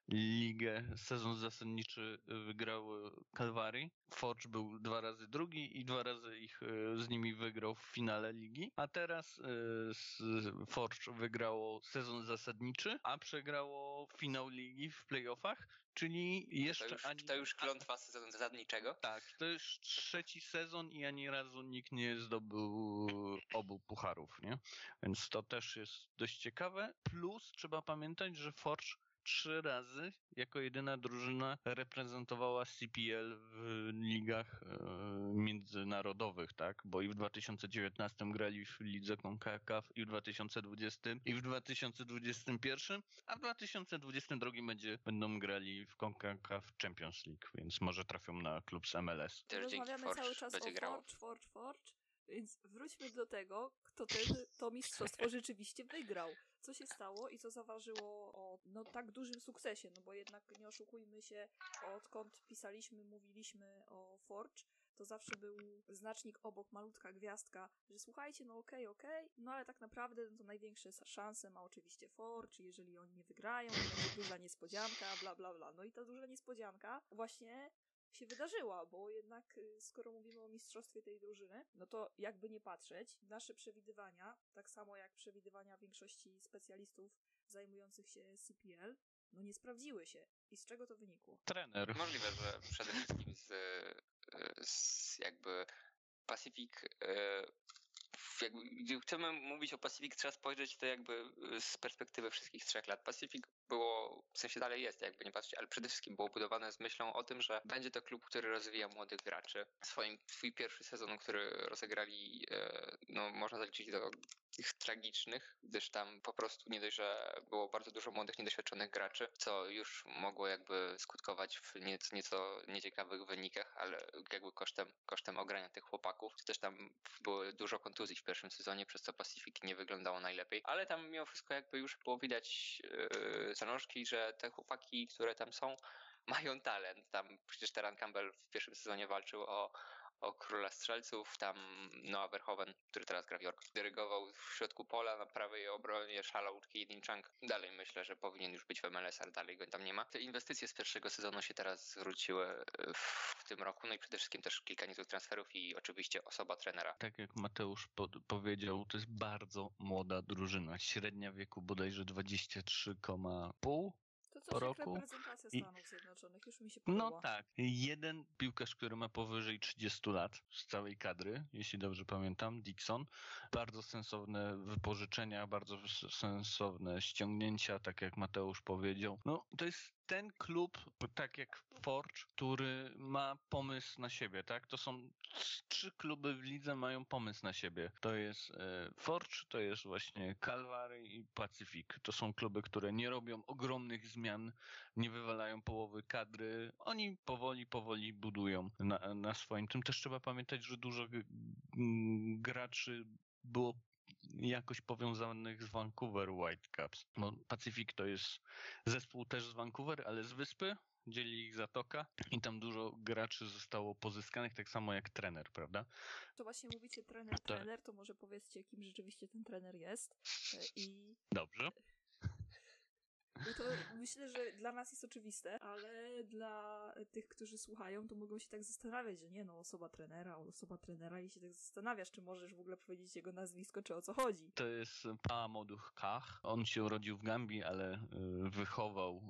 ligę, sezon zasadniczy wygrały Calvary. Forge był dwa razy drugi i dwa razy ich e, z nimi wygrał w finale ligi. A teraz e, Forge wygrało sezon zasadniczy, a przegrało finał ligi w playoffach, czyli jeszcze... To
już, ani... to już klątwa sezonu zasadniczego?
Tak, to już trzeci sezon i ani razu nikt nie zdobył obu pucharów, nie? Więc to też jest dość ciekawe. Plus trzeba pamiętać, że Forge trzy razy jako jedyna drużyna reprezentowała CPL w ligach e, międzynarodowych, tak? Bo i w 2019 grali w lidze CONCACAF, i w 2020, i w 2021, a w 2022 będzie, będą grali w CONCACAF Champions League, więc może trafią na klub z MLS.
Też Rozmawiamy cały czas o Forge, Forge, Forge, więc wróćmy do tego, kto ten, to mistrzostwo rzeczywiście wygrał co się stało i co zaważyło o no, tak dużym sukcesie, no bo jednak nie oszukujmy się, odkąd pisaliśmy, mówiliśmy o Forge, to zawsze był znacznik obok, malutka gwiazdka, że słuchajcie, no okej, okay, okej, okay, no ale tak naprawdę no to największe szanse ma oczywiście For, czy jeżeli oni nie wygrają, to będzie duża niespodzianka, bla bla bla. No i ta duża niespodzianka właśnie się wydarzyła, bo jednak y, skoro mówimy o mistrzostwie tej drużyny, no to jakby nie patrzeć, nasze przewidywania, tak samo jak przewidywania większości specjalistów zajmujących się CPL, no nie sprawdziły się. I z czego to wynikło?
Trener.
Możliwe, że przede wszystkim z, z jakby Pacific e, jakby, gdy chcemy mówić o Pacific, trzeba spojrzeć to jakby z perspektywy wszystkich trzech lat. Pacific było, w sensie dalej jest, jakby nie patrzeć, ale przede wszystkim było budowane z myślą o tym, że będzie to klub, który rozwija młodych graczy. Swoim, swój pierwszy sezon, który rozegrali, e, no można zaliczyć do tych tragicznych, gdyż tam po prostu nie dość, że było bardzo dużo młodych, niedoświadczonych graczy, co już mogło jakby skutkować w nieco, nieco nieciekawych wynikach, ale jakby kosztem, kosztem ogrania tych chłopaków. Też tam było dużo kontuzji w pierwszym sezonie, przez co Pacific nie wyglądało najlepiej, ale tam mimo wszystko jakby już było widać yy, zalążki, że te chłopaki, które tam są, mają talent. Tam przecież Teran Campbell w pierwszym sezonie walczył o, o króla strzelców, tam Noah Verhoeven, który teraz gra w York, dyrygował w środku pola na prawej obronie, szalał Kaden Chunk. Dalej myślę, że powinien już być w MLS, ale dalej go tam nie ma. Te inwestycje z pierwszego sezonu się teraz zwróciły e, w tym roku, no i przede wszystkim też kilka niezłych transferów i oczywiście osoba trenera.
Tak jak Mateusz powiedział, to jest bardzo młoda drużyna. Średnia wieku bodajże 23,5
to coś po roku. reprezentacja Stanów. Zjednoczonych, już mi się podoba.
No tak. Jeden piłkarz, który ma powyżej 30 lat z całej kadry, jeśli dobrze pamiętam, Dixon. Bardzo sensowne wypożyczenia, bardzo sensowne ściągnięcia, tak jak Mateusz powiedział. No, to jest ten klub, tak jak Forge, który ma pomysł na siebie, tak? To są trzy kluby w lidze mają pomysł na siebie. To jest e, Forge, to jest właśnie Calvary i Pacific. To są kluby, które nie robią ogromnych zmian, nie wywalają połowy kadry. Oni powoli, powoli budują na, na swoim. Tym też trzeba pamiętać, że dużo graczy było jakoś powiązanych z Vancouver Whitecaps. Bo Pacific to jest zespół też z Vancouver, ale z wyspy, dzieli ich zatoka i tam dużo graczy zostało pozyskanych, tak samo jak trener, prawda?
To właśnie mówicie trener, trener, to może powiedzcie, kim rzeczywiście ten trener jest e, i...
Dobrze.
No to myślę, że dla nas jest oczywiste, ale dla tych, którzy słuchają, to mogą się tak zastanawiać, że nie no, osoba trenera, osoba trenera i się tak zastanawiasz, czy możesz w ogóle powiedzieć jego nazwisko, czy o co chodzi.
To jest Paamoduch Kach. On się urodził w Gambii, ale y, wychował y,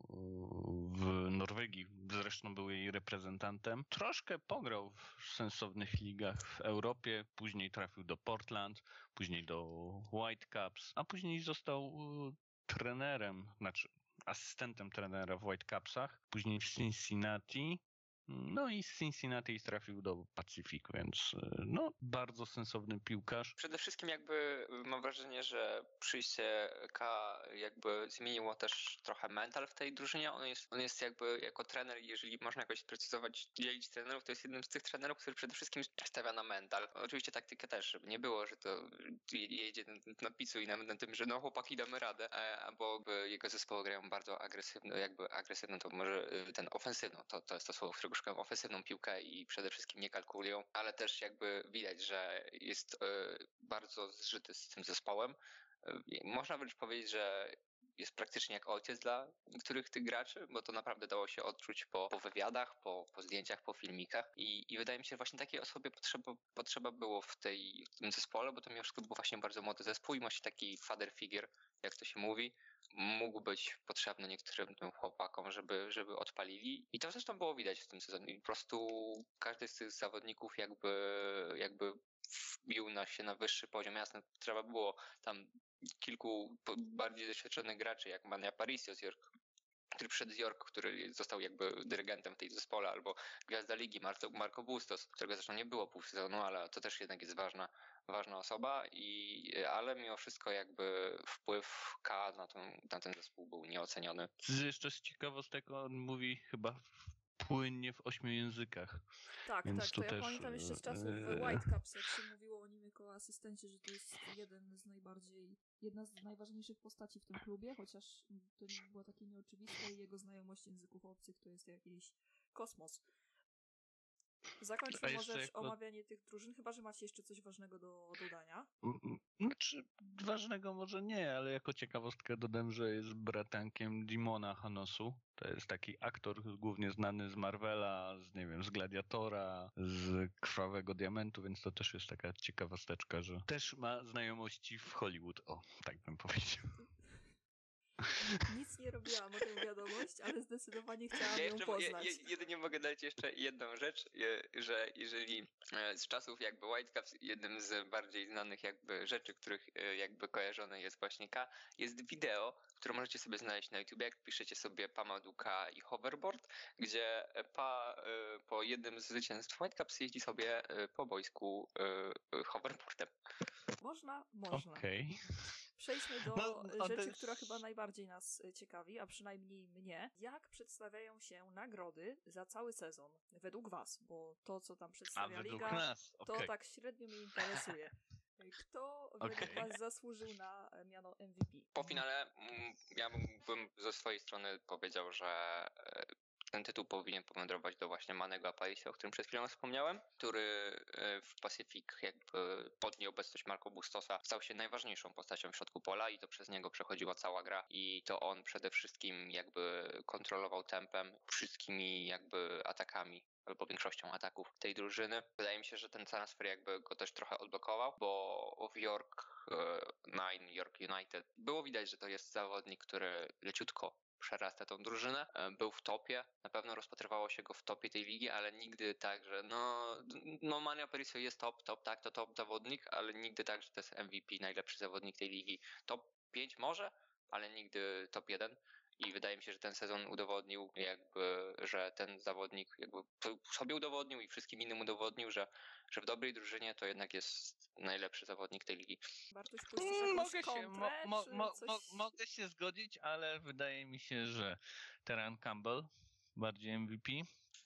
w Norwegii. Zresztą był jej reprezentantem. Troszkę pograł w sensownych ligach w Europie, później trafił do Portland, później do Whitecaps, a później został y, trenerem, znaczy asystentem trenera w Whitecapsach, później w Cincinnati, no i z Cincinnati trafił do Pacyfiku, więc y, no bardzo sensowny piłkarz.
Przede wszystkim jakby mam wrażenie, że przyjście K jakby zmieniło też trochę mental w tej drużynie. On jest, on jest jakby jako trener, jeżeli można jakoś sprecyzować, dzielić trenerów, to jest jednym z tych trenerów, który przede wszystkim stawia na mental. Oczywiście taktykę też, żeby nie było, że to jedzie na pizzu i na, tym, że no chłopaki damy radę, e, albo jego zespoły grają bardzo agresywno, jakby agresywną, to może ten ofensywną, to, to jest to słowo, którego szukam, ofensywną piłkę i przede wszystkim nie kalkulują, ale też jakby widać, że jest e, bardzo zżyty z tym zespołem. E, można wręcz powiedzieć, że jest praktycznie jak ojciec dla niektórych tych graczy, bo to naprawdę dało się odczuć po, po wywiadach, po, po zdjęciach, po filmikach I, i wydaje mi się, że właśnie takiej osobie potrzeba, potrzeba było w, tej, w tym zespole, bo to mimo wszystko był właśnie bardzo młody zespół i właśnie taki father figure, jak to się mówi, mógł być potrzebny niektórym tym chłopakom, żeby, żeby odpalili. I to zresztą było widać w tym sezonie. Po prostu każdy z tych zawodników jakby, jakby wbił na się na wyższy poziom. Jasne, trzeba było tam kilku bardziej doświadczonych graczy, jak Mania Parisio z York, który przyszedł z York, który został jakby dyrygentem w tej zespole, albo gwiazda ligi Marco, Marco Bustos, którego zresztą nie było pół sezonu, ale to też jednak jest ważna, ważna osoba, i, ale mimo wszystko jakby wpływ K na ten, na ten zespół był nieoceniony.
Jeszcze z ciekawostek on mówi chyba płynnie w ośmiu językach.
Tak, Więc tak, to ja też, pamiętam jeszcze z czasów e... Whitecaps, jak się mówiło o nim jako asystencie, że to jest jeden z najbardziej, jedna z najważniejszych postaci w tym klubie, chociaż to nie było takie nieoczywiste i jego znajomość języków obcych to jest jakiś kosmos. Zakończmy może
jako-
omawianie tych drużyn, chyba że macie jeszcze coś ważnego do dodania.
Mm, mm, Znaczy, ważnego może nie, ale jako ciekawostkę dodam, że jest bratankiem Dimona Hanosu. To jest taki aktor głównie znany z Marvela, z nie wiem, z Gladiatora, z Krwawego Diamentu, więc to też jest taka ciekawosteczka, że też ma znajomości w Hollywood. O, tak bym powiedział.
Nic nie robiłam o tę wiadomość, ale zdecydowanie chciałam
Ja
ją
jeszcze,
poznać.
je, je, jedynie mogę dodać jeszcze jedną rzecz, je, że jeżeli e, z czasów jakby Whitecaps jednym z bardziej znanych jakby rzeczy, których e, jakby kojarzone jest właśnie K, jest wideo, które możecie sobie znaleźć na YouTube, jak piszecie sobie Pamaduka i hoverboard, gdzie Pa e, po jednym z zwycięstw Whitecaps jeździ sobie e, po boisku e, hoverboardem.
Można? Można.
Okej.
Przejdźmy do
No, no,
rzeczy,
jest-
która chyba najbardziej nas e, ciekawi, a przynajmniej mnie. Jak przedstawiają się nagrody za cały sezon? Według was, bo to, co tam
A
przedstawia
według
Liga,
nas,
to tak średnio mnie interesuje. Kto według
Okej.
was zasłużył na e, miano MVP?
Po finale mm, ja bym ze swojej strony powiedział, że e, ten tytuł powinien powędrować do właśnie Manego Aparicio, o którym przed chwilą wspomniałem, który e, w Pacific jakby pod nieobecność Marco Bustosa stał się najważniejszą postacią w środku pola i to przez niego przechodziła cała gra i to on przede wszystkim jakby kontrolował tempem wszystkimi jakby atakami albo większością ataków tej drużyny. Wydaje mi się, że ten transfer jakby go też trochę odblokował, bo w York e, Nine, York United było widać, że to jest zawodnik, który leciutko przerasta tą drużynę. E, Był w topie, na pewno rozpatrywało się go w topie tej ligi, ale nigdy tak, że no, no Mania Aparicio jest top, top, tak, to top zawodnik, ale nigdy tak, że to jest MVP, najlepszy zawodnik tej ligi. Top 5 może, ale nigdy top 1. I wydaje mi się, że ten sezon udowodnił jakby, że ten zawodnik jakby sobie udowodnił i wszystkim innym udowodnił, że, że w dobrej drużynie to jednak jest najlepszy zawodnik tej ligi.
Bartuś,
Mm, Mogę się,
kontrę,
mo, mo,
coś...
mo, mogę się zgodzić, ale wydaje mi się, że Teran Campbell bardziej MVP.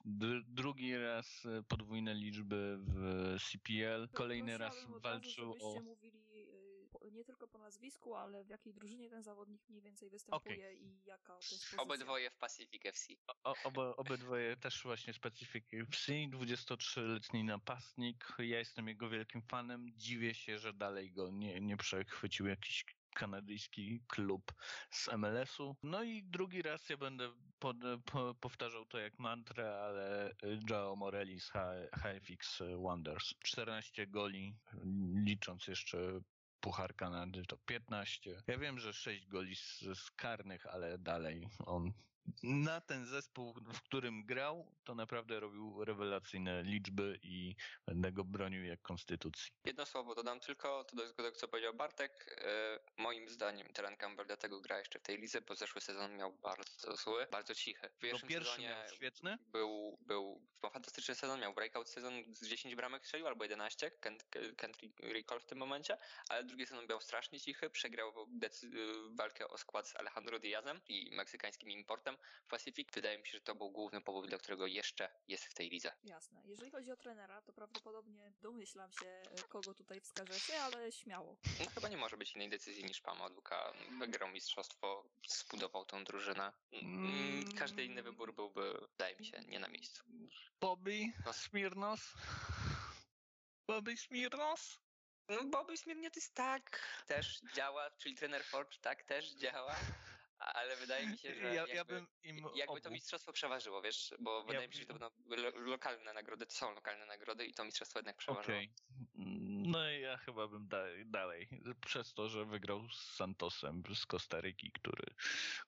Dr- drugi raz e, podwójne liczby w CPL. Kolejny raz walczył o.
mówili nie tylko po nazwisku, ale w jakiej drużynie ten zawodnik mniej więcej występuje i jaka to jest pozycja.
Obydwoje w Pacific FC.
O, oba, obydwoje też właśnie specyfiki FC. 23-letni napastnik. Ja jestem jego wielkim fanem. Dziwię się, że dalej go nie, nie przechwycił jakiś kanadyjski klub z MLS-u. No i drugi raz ja będę pod, po, powtarzał to jak mantrę, ale Joao Morelli z HFX Wonders. 14 goli, licząc jeszcze Puchar Kanady to 15. Ja wiem, że 6 goli z, z karnych, ale dalej on na ten zespół, w którym grał, to naprawdę robił rewelacyjne liczby i będę go bronił jak konstytucji.
Jedno słowo dodam tylko, to do tego, co powiedział Bartek. E, moim zdaniem Teran Campbell dlatego gra jeszcze w tej lidze, bo zeszły sezon miał bardzo zły, bardzo cichy. W pierwszym
pierwszy
sezonie
świetny,
był, był no, fantastyczny sezon, miał breakout sezon z 10 bramek strzelił, albo 11, can't, can't recall w tym momencie, ale drugi sezon był strasznie cichy, przegrał walkę o skład z Alejandro Diazem i meksykańskim importem w Pacific. Wydaje mi się, że to był główny powód, dla którego jeszcze jest w tej lidze.
Jasne. Jeżeli chodzi o trenera, to prawdopodobnie domyślam się, e, kogo tutaj wskażecie, ale śmiało.
No, chyba nie może być innej decyzji niż Pamaduka. Wygrał mistrzostwo, zbudował tą drużynę. Mm,
Mm.
Każdy inny wybór byłby, wydaje mi się, nie na miejscu.
Bobby
No.
Smirnos. Bobby Smirnos?
No, Bobby Smirniotys tak też działa, czyli trener Forge tak też działa, ale wydaje mi się, że
Ja,
jakby,
ja bym im
jakby to mistrzostwo przeważyło, wiesz, bo wydaje mi się, że to będą lo- lokalne nagrody, to są lokalne nagrody i to mistrzostwo jednak przeważyło.
Okej. No i ja chyba bym da- dalej. Przez to, że wygrał z Santosem z Kostaryki, który,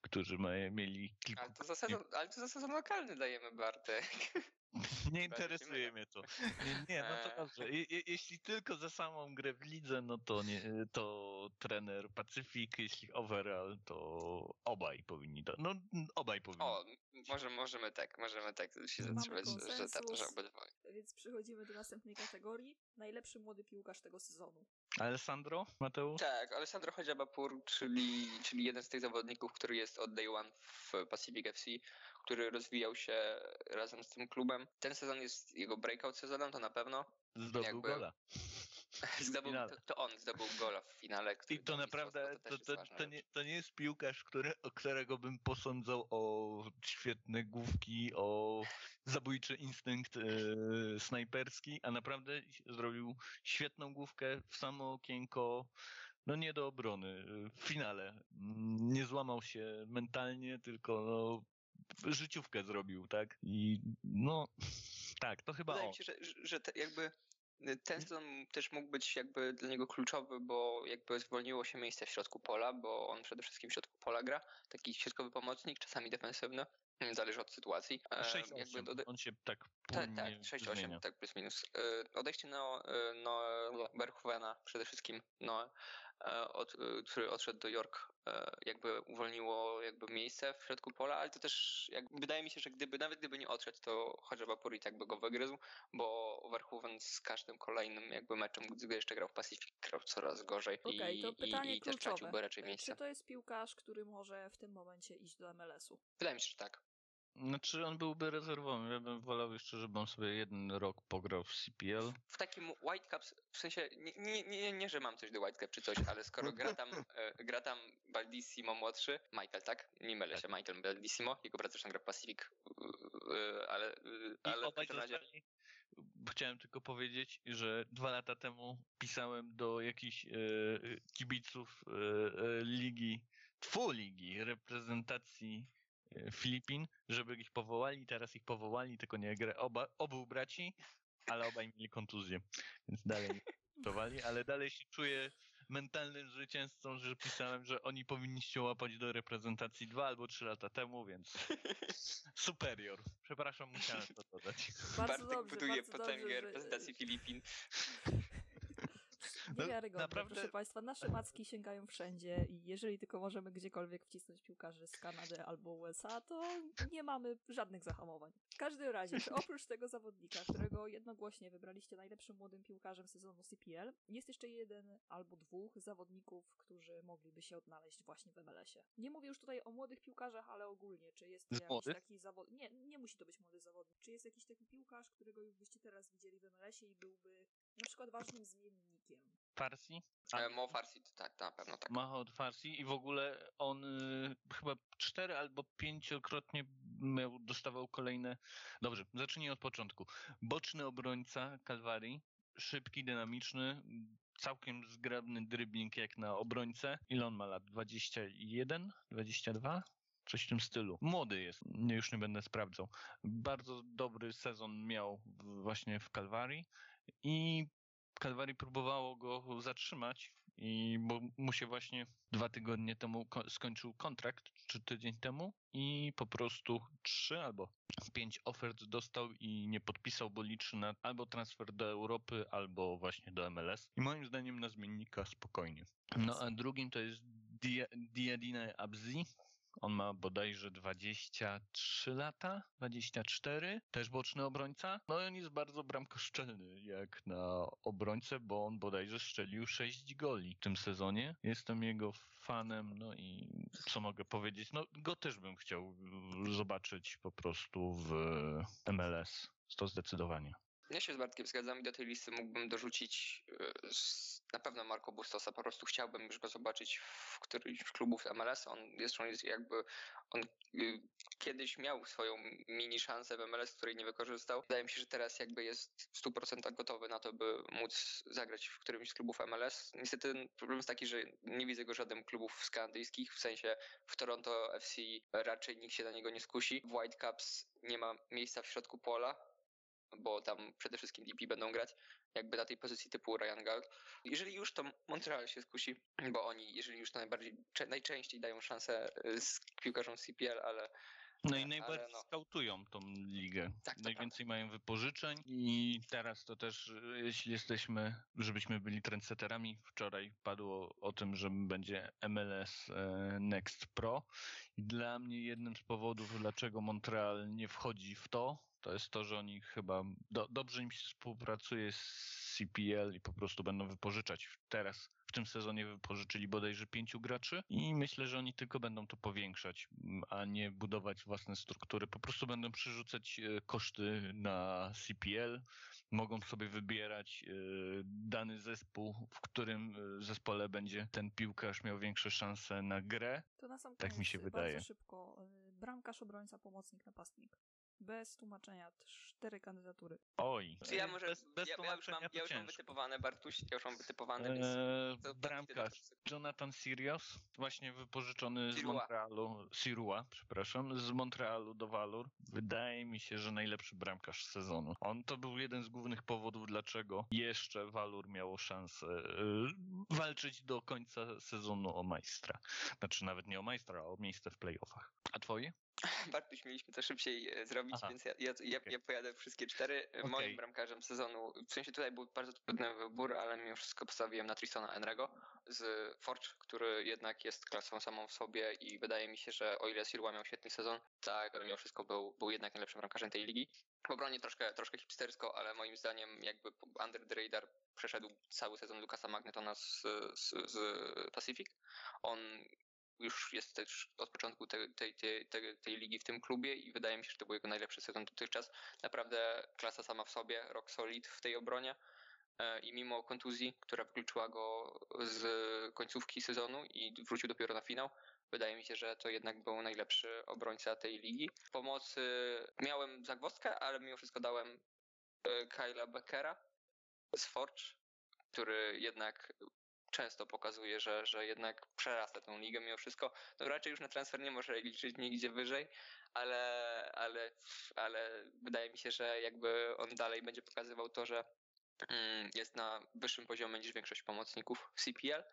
którzy mieli kilku...
Ale to, za sezon, ale to za sezon lokalny dajemy, Bartek.
Nie interesuje mnie to. Nie, nie no to
Eee.
dobrze. Je, je, jeśli tylko za samą grę w lidze, no to nie, to trener Pacyfik, jeśli overall, to obaj powinni to. No obaj powinni.
O, może, możemy tak, możemy tak się zatrzymać, że, że, tak, że obydwoje.
Więc przechodzimy do następnej kategorii. Najlepszy młody piłkarz tego sezonu.
Alessandro, Mateusz?
Tak, Alessandro Chodziabapur, czyli, czyli jeden z tych zawodników, który jest od day one w Pacific FC, który rozwijał się razem z tym klubem. Ten sezon jest jego breakout sezonem, to na pewno.
Zdobył
jakby-
gola.
Zdobył, to, to on zdobył gola w finale.
I to naprawdę, to, to, to, nie, to nie jest piłkarz, który, którego bym posądzał o świetne główki, o zabójczy instynkt e, snajperski, a naprawdę zrobił świetną główkę w samo okienko, no nie do obrony, w finale. Nie złamał się mentalnie, tylko no, życiówkę zrobił, tak? I no, tak, to chyba
Wydaje
on.
mi się, że, że- jakby ten sezon też mógł być jakby dla niego kluczowy, bo jakby zwolniło się miejsce w środku pola, bo on przede wszystkim w środku pola gra, taki środkowy pomocnik, czasami defensywny, zależy od sytuacji. E,
6
jakby dode-
on się tak
tak, tak, 6-8,
zmienia.
tak plus minus. E, Odejście no, e, no Berchowena przede wszystkim, no, e, od, e, który odszedł do York, e, jakby uwolniło jakby miejsce w środku pola, ale to też jakby, wydaje mi się, że gdyby nawet gdyby nie odszedł, to Hadżabapuri tak by go wygryzł, bo Verhoeven z każdym kolejnym jakby meczem, gdy jeszcze grał w Pacific, grał coraz gorzej
Okej,
i,
to pytanie
i, i też traciłby raczej
Czy
miejsce.
to jest piłkarz, który może w tym momencie iść do MLS-u?
Wydaje mi się, że tak.
Znaczy on byłby rezerwowym. Ja bym wolał jeszcze, żeby on sobie jeden rok pograł w CPL.
w takim Whitecaps, w sensie, nie, nie, nie, nie, że mam coś do Whitecap czy coś, ale skoro gra tam, e, gra tam Baldissimo młodszy, Michael, tak? Nie mylę
Tak.
się, Michael Baldissimo, jego brat zresztą gra Pacific, e, ale, e, ale w każdym razie.
Chciałem tylko powiedzieć, że dwa lata temu pisałem do jakichś e, kibiców ligi, tfu ligi, reprezentacji Filipin, żeby ich powołali. Teraz ich powołali, tylko nie gra oba, obu braci, ale obaj mieli kontuzję, więc dalej nie ale dalej się czuję mentalnym zwycięzcą, że pisałem, że oni powinniście łapać do reprezentacji dwa albo trzy lata temu, więc superior. Przepraszam, musiałem to dodać.
Bardzo
Bartek
dobrze,
buduje
bardzo
potęgę
dobrze, że-
reprezentacji Filipin.
No,
Niewiarygodne,
naprawdę-
proszę Państwa. Nasze macki sięgają wszędzie i jeżeli tylko możemy gdziekolwiek wcisnąć piłkarzy z Kanady albo USA, to nie mamy żadnych zahamowań. W każdym razie, oprócz tego zawodnika, którego jednogłośnie wybraliście najlepszym młodym piłkarzem sezonu CPL, jest jeszcze jeden albo dwóch zawodników, którzy mogliby się odnaleźć właśnie w MLS-ie? Nie mówię już tutaj o młodych piłkarzach, ale ogólnie, czy jest
Z
jakiś taki zawodnik... Nie, nie musi to być młody zawodnik. Czy jest jakiś taki piłkarz, którego już byście teraz widzieli w MLS-ie i byłby na przykład ważnym zmiennikiem?
Farsi?
E, Mo Farsi, tak, na pewno tak.
Mahod Farsi i w ogóle on y, chyba cztery albo pięciokrotnie miał, dostawał kolejne... Dobrze, zacznijmy od początku. Boczny obrońca Kalwarii, szybki, dynamiczny, całkiem zgrabny dribbling jak na obrońcę. Ile on ma lat? 21? 22? Coś w tym stylu. Młody jest, nie, już nie będę sprawdzał. Bardzo dobry sezon miał właśnie w Kalwarii i Kalwarii próbowało go zatrzymać i bo mu się właśnie dwa tygodnie temu ko- skończył kontrakt, czy tydzień temu i po prostu trzy albo pięć ofert dostał i nie podpisał, bo liczy na albo transfer do Europy, albo właśnie do MLS. I moim zdaniem na zmiennika spokojnie. No a drugim to jest Dia- Diadine Abzi. On ma bodajże 23 lata, 24, też boczny obrońca. No i on jest bardzo bramkoszczelny jak na obrońcę, bo on bodajże strzelił 6 goli w tym sezonie. Jestem jego fanem, no i co mogę powiedzieć? No go też bym chciał zobaczyć po prostu w MLS. To zdecydowanie.
Ja się z Bartkiem zgadzam i do tej listy mógłbym dorzucić e, na pewno Marco Bustosa. Po prostu chciałbym już go zobaczyć w którymś z klubów MLS. On jest, on jakby, on y, kiedyś miał swoją mini szansę w MLS, której nie wykorzystał. Wydaje mi się, że teraz jakby jest w 100% gotowy na to, by móc zagrać w którymś z klubów MLS. Niestety problem jest taki, że nie widzę go żadnym klubów skandyjskich, w sensie w Toronto FC raczej nikt się na niego nie skusi. W Whitecaps nie ma miejsca w środku pola, bo tam przede wszystkim DP będą grać, jakby na tej pozycji typu Ryan Galt. Jeżeli już, to Montreal się skusi, bo oni, jeżeli już to najbardziej, najczęściej dają szansę y, z piłkarzom CPL, ale
No i
Ale
najbardziej
no.
skautują tą ligę.
Tak, to
Najwięcej mają wypożyczeń i teraz to też, y, jeśli jesteśmy, żebyśmy byli trendsetterami, wczoraj padło o tym, że będzie MLS e, Next Pro I dla mnie jednym z powodów, dlaczego Montreal nie wchodzi w to, to jest to, że oni chyba do, dobrze im się współpracuje z CPL i po prostu będą wypożyczać. Teraz w tym sezonie wypożyczyli bodajże pięciu graczy i myślę, że oni tylko będą to powiększać, a nie budować własne struktury. Po prostu będą przerzucać e, koszty na CPL, mogą sobie wybierać e, dany zespół, w którym e, zespole będzie ten piłkarz miał większe szanse na grę.
To na sam
tak mi się wydaje.
Bardzo szybko. Bramkarz, obrońca, pomocnik, napastnik bez tłumaczenia. Cztery kandydatury.
Oj.
Czy ja może, bez, bez ja, ja, już mam, ja już mam wytypowane, Bartuś, ja już mam wytypowane, eee,
więc... bramkarz Jonathan Sirius, właśnie wypożyczony Sirua. z Montrealu, Sirua, przepraszam, z Montrealu do Valur. Wydaje mi się, że najlepszy bramkarz sezonu. On to był jeden z głównych powodów, dlaczego jeszcze Valur miało szansę e, walczyć do końca sezonu o majstra. Znaczy nawet nie o majstra, a o miejsce w playoffach. A twoje?
Bartuś mieliśmy to szybciej e, zrobić, Aha. więc ja, ja, ja, okay. ja, pojadę wszystkie cztery. Okay. Moim bramkarzem sezonu, w sensie tutaj był bardzo trudny wybór, ale mimo wszystko postawiłem na Tristona Enrego z Forge, który jednak jest klasą samą w sobie i wydaje mi się, że o ile Silva miał świetny sezon, tak mimo wszystko był, był jednak najlepszym bramkarzem tej ligi. W obronie troszkę, troszkę hipstersko, ale moim zdaniem jakby under the radar przeszedł cały sezon Lukasa Magnetona z, z, z Pacific. On już jest też od początku tej, tej, tej, tej, tej ligi w tym klubie i wydaje mi się, że to był jego najlepszy sezon dotychczas. Naprawdę klasa sama w sobie, rok solid w tej obronie e, i mimo kontuzji, która wykluczyła go z końcówki sezonu i wrócił dopiero na finał, wydaje mi się, że to jednak był najlepszy obrońca tej ligi. W pomocy miałem zagwozdkę, ale mimo wszystko dałem e, Kyla Beckera z Forge, który jednak często pokazuje, że, że jednak przerasta tę ligę mimo wszystko. No raczej już na transfer nie może liczyć nigdzie wyżej, ale, ale, ale wydaje mi się, że jakby on dalej będzie pokazywał to, że mm, jest na wyższym poziomie niż większość pomocników CPL.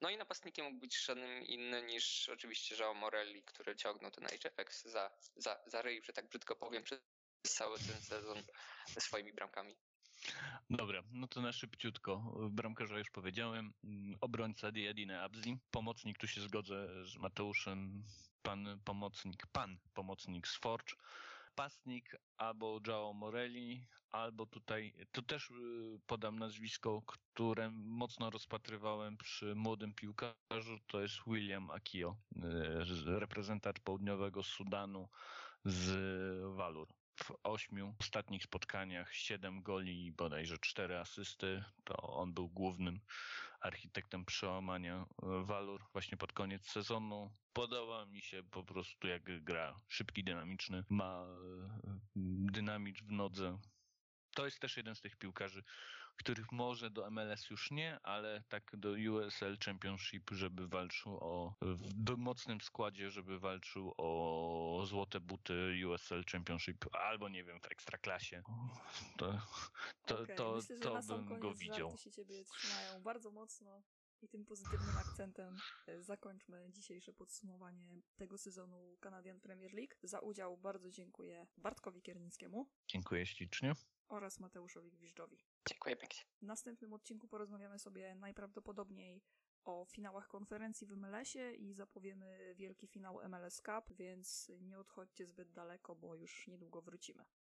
No i napastnikiem mógł być żadnym inny niż oczywiście João Morelli, który ciągnął ten HFX za, za, za ryj, że tak brzydko powiem, przez cały ten sezon swoimi bramkami.
Dobra, no to na szybciutko. Bramkarza już powiedziałem. Obrońca Diadine Abzi. Pomocnik, tu się zgodzę z Mateuszem. Pan pomocnik, pan pomocnik z Forge. Pasnik albo Joao Morelli, albo tutaj, tu też y, podam nazwisko, które mocno rozpatrywałem przy młodym piłkarzu, to jest William Akio, y, reprezentant południowego Sudanu z Walur w ośmiu ostatnich spotkaniach siedem goli i bodajże cztery asysty. To on był głównym architektem przełamania walor właśnie pod koniec sezonu. Podoba mi się po prostu jak gra. Szybki, dynamiczny, ma e, dynamicz w nodze. To jest też jeden z tych piłkarzy, których może do MLS już nie, ale tak do USL Championship, żeby walczył o, w mocnym składzie, żeby walczył o złote buty USL Championship, albo nie wiem, w ekstraklasie. To, to, okay. to, Myślę, to bym go widział.
się ciebie trzymają bardzo mocno. I tym pozytywnym akcentem e, zakończmy dzisiejsze podsumowanie tego sezonu Canadian Premier League. Za udział bardzo dziękuję Bartkowi Kiernickiemu.
Dziękuję ślicznie
oraz Mateuszowi Gwiżdżowi.
Dziękuję pięknie.
W następnym odcinku porozmawiamy sobie najprawdopodobniej o finałach konferencji w MLS-ie i zapowiemy wielki finał MLS Cup, więc nie odchodźcie zbyt daleko, bo już niedługo wrócimy.